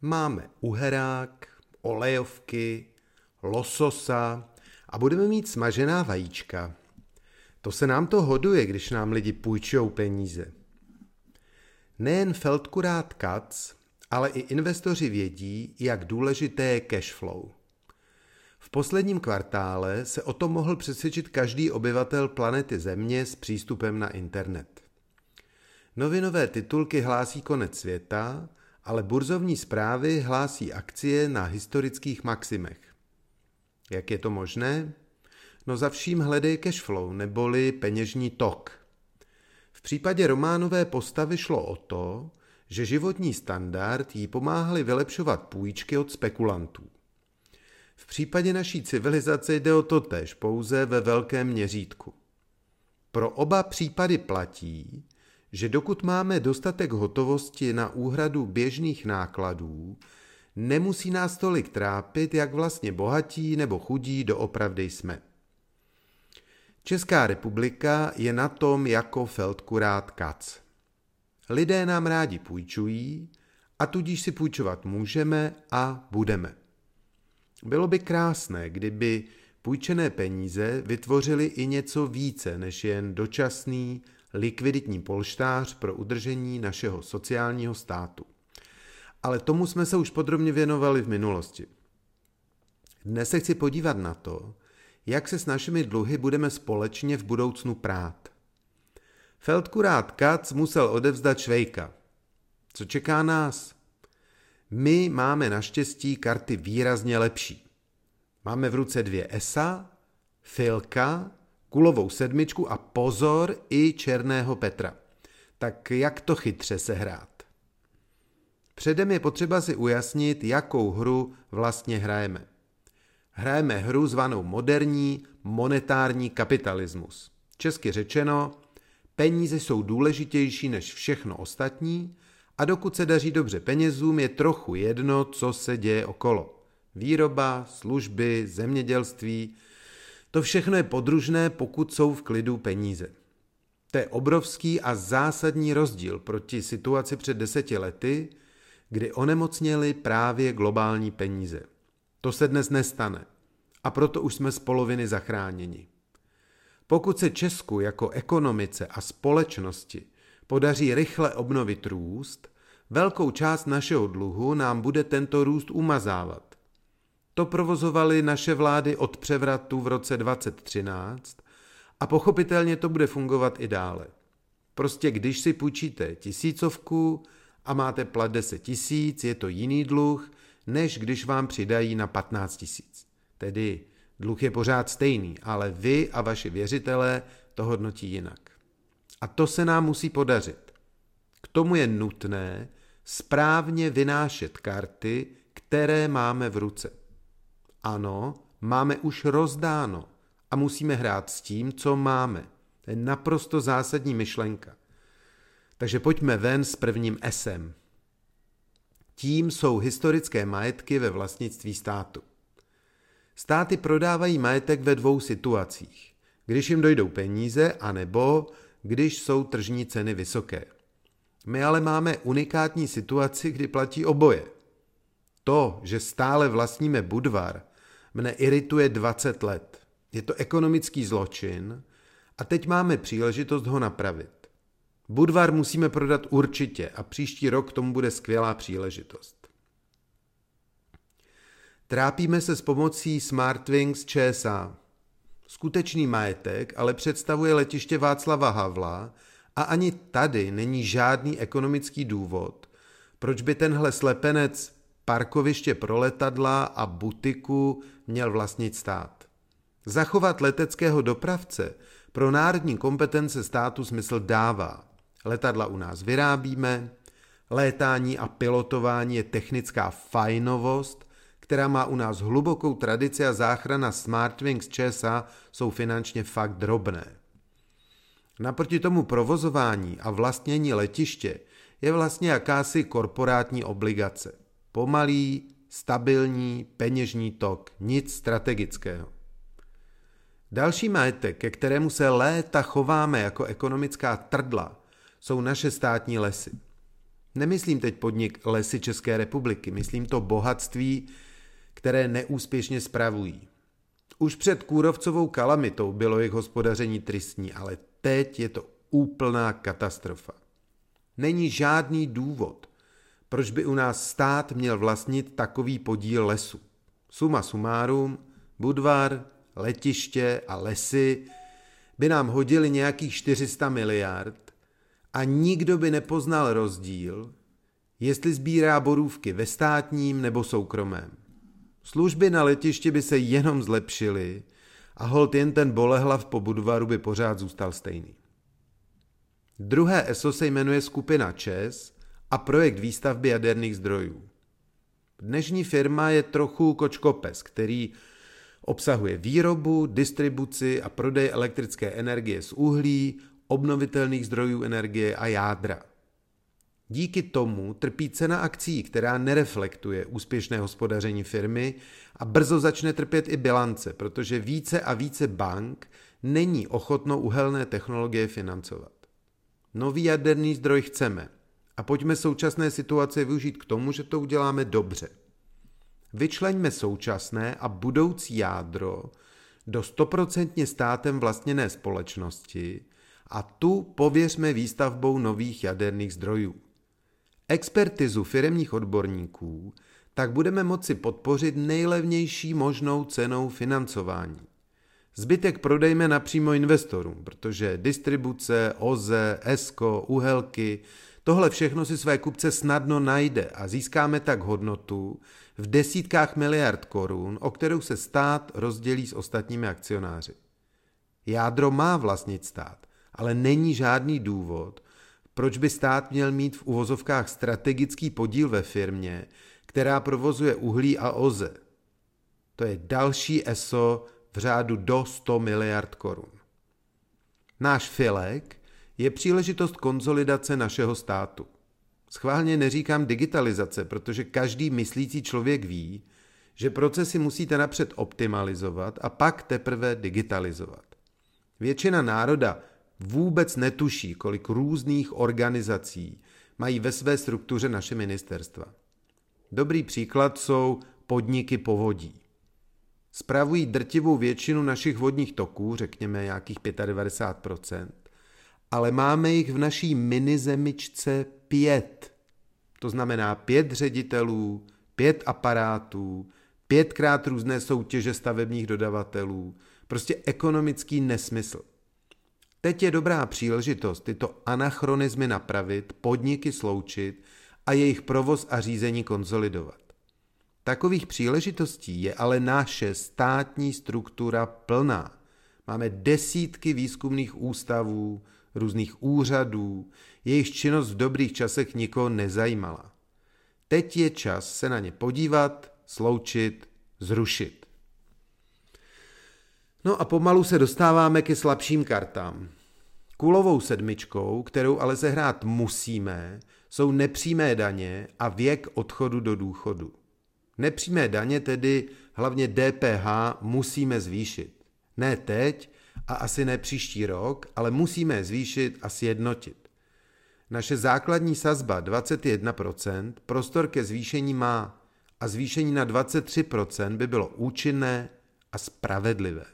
Máme uherák, olejovky, lososa a budeme mít smažená vajíčka. To se nám to hoduje, když nám lidi půjčují peníze. Nejen Feldkurát Katz, ale i investoři vědí, jak důležité je cash flow. V posledním kvartále se o tom mohl přesvědčit každý obyvatel planety Země s přístupem na internet. Novinové titulky hlásí konec světa, ale burzovní zprávy hlásí akcie na historických maximech. Jak je to možné? No za vším hledej cashflow neboli peněžní tok. V případě románové postavy šlo o to, že životní standard jí pomáhali vylepšovat půjčky od spekulantů. V případě naší civilizace jde o to tež, pouze ve velkém měřítku. Pro oba případy platí, že dokud máme dostatek hotovosti na úhradu běžných nákladů, nemusí nás tolik trápit, jak vlastně bohatí nebo chudí doopravdy jsme. Česká republika je na tom jako Feldkurát Kac. Lidé nám rádi půjčují a tudíž si půjčovat můžeme a budeme. Bylo by krásné, kdyby půjčené peníze vytvořily i něco více než jen dočasný likviditní polštář pro udržení našeho sociálního státu. Ale tomu jsme se už podrobně věnovali v minulosti. Dnes se chci podívat na to, jak se s našimi dluhy budeme společně v budoucnu prát. Feldkurát Kac musel odevzdat Švejka. Co čeká nás? My máme naštěstí karty výrazně lepší. Máme v ruce dvě ESA, Filka, kulovou sedmičku a pozor i černého Petra. Tak jak to chytře se hrát? Předem je potřeba si ujasnit, jakou hru vlastně hrajeme. Hrajeme hru zvanou moderní monetární kapitalismus. Česky řečeno, peníze jsou důležitější než všechno ostatní a dokud se daří dobře penězům, je trochu jedno, co se děje okolo. Výroba, služby, zemědělství, to všechno je podružné, pokud jsou v klidu peníze. To je obrovský a zásadní rozdíl proti situaci před deseti lety, kdy onemocněli právě globální peníze. To se dnes nestane a proto už jsme z poloviny zachráněni. Pokud se Česku jako ekonomice a společnosti podaří rychle obnovit růst, velkou část našeho dluhu nám bude tento růst umazávat. To provozovali naše vlády od převratu v roce 2013 a pochopitelně to bude fungovat i dále. Prostě když si půjčíte tisícovku a máte plat 10 tisíc, je to jiný dluh, než když vám přidají na 15 tisíc. Tedy dluh je pořád stejný, ale vy a vaši věřitelé to hodnotí jinak. A to se nám musí podařit. K tomu je nutné správně vynášet karty, které máme v ruce. Ano, máme už rozdáno a musíme hrát s tím, co máme. To je naprosto zásadní myšlenka. Takže pojďme ven s prvním esem. Tím jsou historické majetky ve vlastnictví státu. Státy prodávají majetek ve dvou situacích. Když jim dojdou peníze, anebo když jsou tržní ceny vysoké. My ale máme unikátní situaci, kdy platí oboje. To, že stále vlastníme Budvar, mne irituje 20 let. Je to ekonomický zločin a teď máme příležitost ho napravit. Budvar musíme prodat určitě a příští rok tomu bude skvělá příležitost. Trápíme se s pomocí Smartwings ČSA. Skutečný majetek ale představuje letiště Václava Havla a ani tady není žádný ekonomický důvod, proč by tenhle slepenec parkoviště pro letadla a butiku měl vlastnit stát. Zachovat leteckého dopravce pro národní kompetence státu smysl dává. Letadla u nás vyrábíme, létání a pilotování je technická fajnovost, která má u nás hlubokou tradici a záchrana Smartwings ČSA jsou finančně fakt drobné. Naproti tomu provozování a vlastnění letiště je vlastně jakási korporátní obligace. Pomalý, stabilní, peněžní tok, nic strategického. Další majetek, ke kterému se léta chováme jako ekonomická trdla, jsou naše státní lesy. Nemyslím teď podnik Lesy České republiky, myslím to bohatství, které neúspěšně spravují. Už před kůrovcovou kalamitou bylo jejich hospodaření tristní, ale teď je to úplná katastrofa. Není žádný důvod, proč by u nás stát měl vlastnit takový podíl lesu. Suma sumárum, Budvar, letiště a lesy by nám hodili nějakých 400 miliard a nikdo by nepoznal rozdíl, jestli sbírá borůvky ve státním nebo soukromém. Služby na letišti by se jenom zlepšily a hold jen ten bolehlav po Budvaru by pořád zůstal stejný. Druhé ESO se jmenuje skupina ČES a projekt výstavby jaderných zdrojů. Dnešní firma je trochu kočkopes, který obsahuje výrobu, distribuci a prodej elektrické energie z uhlí, obnovitelných zdrojů energie a jádra. Díky tomu trpí cena akcí, která nereflektuje úspěšné hospodaření firmy a brzo začne trpět i bilance, protože více a více bank není ochotno uhelné technologie financovat. Nový jaderný zdroj chceme a pojďme současné situace využít k tomu, že to uděláme dobře. Vyčleňme současné a budoucí jádro do stoprocentně státem vlastněné společnosti a tu pověřme výstavbou nových jaderných zdrojů. Expertizu firemních odborníků tak budeme moci podpořit nejlevnější možnou cenou financování. Zbytek prodejme napřímo investorům, protože distribuce, OZE, ESCO, uhelky, tohle všechno si své kupce snadno najde a získáme tak hodnotu v desítkách miliard korun, o kterou se stát rozdělí s ostatními akcionáři. Jádro má vlastnit stát, ale není žádný důvod, proč by stát měl mít v uvozovkách strategický podíl ve firmě, která provozuje uhlí a oze. To je další ESO v řádu do 100 miliard korun. Náš filek je příležitost konzolidace našeho státu. Schválně neříkám digitalizace, protože každý myslící člověk ví, že procesy musíte napřed optimalizovat a pak teprve digitalizovat. Většina národa vůbec netuší, kolik různých organizací mají ve své struktuře naše ministerstva. Dobrý příklad jsou podniky povodí. Spravují drtivou většinu našich vodních toků, řekněme nějakých 95%, ale máme jich v naší minizemičce pět. To znamená pět ředitelů, pět aparátů, pětkrát různé soutěže stavebních dodavatelů. Prostě ekonomický nesmysl. Teď je dobrá příležitost tyto anachronizmy napravit, podniky sloučit a jejich provoz a řízení konsolidovat. Takových příležitostí je ale naše státní struktura plná. Máme desítky výzkumných ústavů, různých úřadů, jejich činnost v dobrých časech nikoho nezajímala. Teď je čas se na ně podívat, sloučit, zrušit. No a pomalu se dostáváme ke slabším kartám. Kulovou sedmičkou, kterou ale sehrát musíme, jsou nepřímé daně a věk odchodu do důchodu. Nepřímé daně tedy, hlavně DPH, musíme zvýšit. Ne teď a asi ne příští rok, ale musíme je zvýšit a sjednotit. Naše základní sazba 21% prostor ke zvýšení má a zvýšení na 23% by bylo účinné a spravedlivé.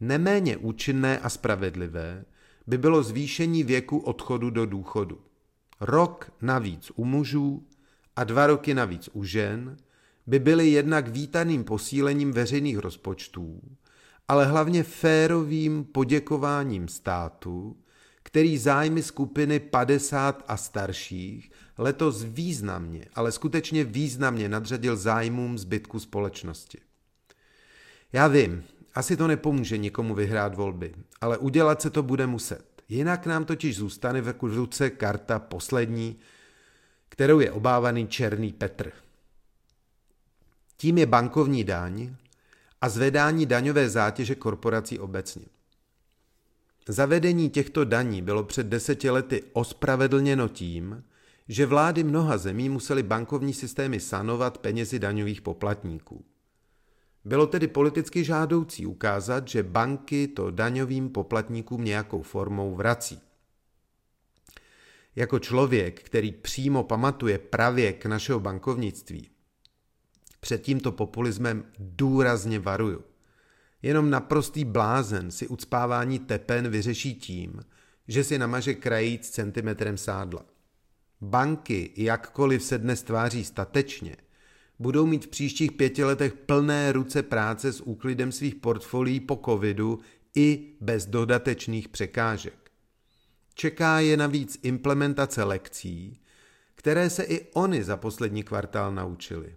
Neméně účinné a spravedlivé by bylo zvýšení věku odchodu do důchodu. Rok navíc u mužů a dva roky navíc u žen by byly jednak vítaným posílením veřejných rozpočtů, ale hlavně férovým poděkováním státu, který zájmy skupiny 50 a starších letos významně, ale skutečně významně nadřadil zájmům zbytku společnosti. Já vím, asi to nepomůže nikomu vyhrát volby, ale udělat se to bude muset. Jinak nám totiž zůstane v ruce karta poslední, kterou je obávaný Černý Petr. Tím je bankovní daň a zvedání daňové zátěže korporací obecně. Zavedení těchto daní bylo před deseti lety ospravedlněno tím, že vlády mnoha zemí musely bankovní systémy sanovat penězi daňových poplatníků. Bylo tedy politicky žádoucí ukázat, že banky to daňovým poplatníkům nějakou formou vrací. Jako člověk, který přímo pamatuje pravěk našeho bankovnictví, před tímto populismem důrazně varuju. Jenom naprostý blázen si ucpávání tepen vyřeší tím, že si namaže krajíc centimetrem sádla. Banky, jakkoliv se dnes tváří statečně, budou mít v příštích pěti letech plné ruce práce s úklidem svých portfolií po covidu i bez dodatečných překážek. Čeká je navíc implementace lekcí, které se i oni za poslední kvartál naučili.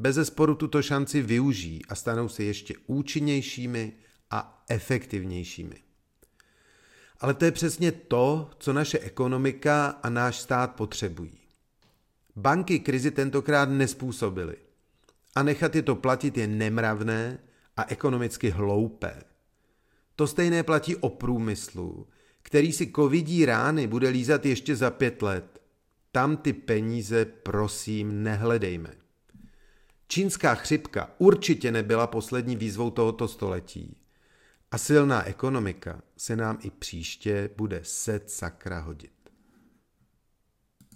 Bez zesporu tuto šanci využijí a stanou se ještě účinnějšími a efektivnějšími. Ale to je přesně to, co naše ekonomika a náš stát potřebují. Banky krizi tentokrát nespůsobily a nechat je to platit je nemravné a ekonomicky hloupé. To stejné platí o průmyslu, který si covidí rány bude lízat ještě za pět let. Tam ty peníze prosím nehledejme. Čínská chřipka určitě nebyla poslední výzvou tohoto století. A silná ekonomika se nám i příště bude set sakra hodit.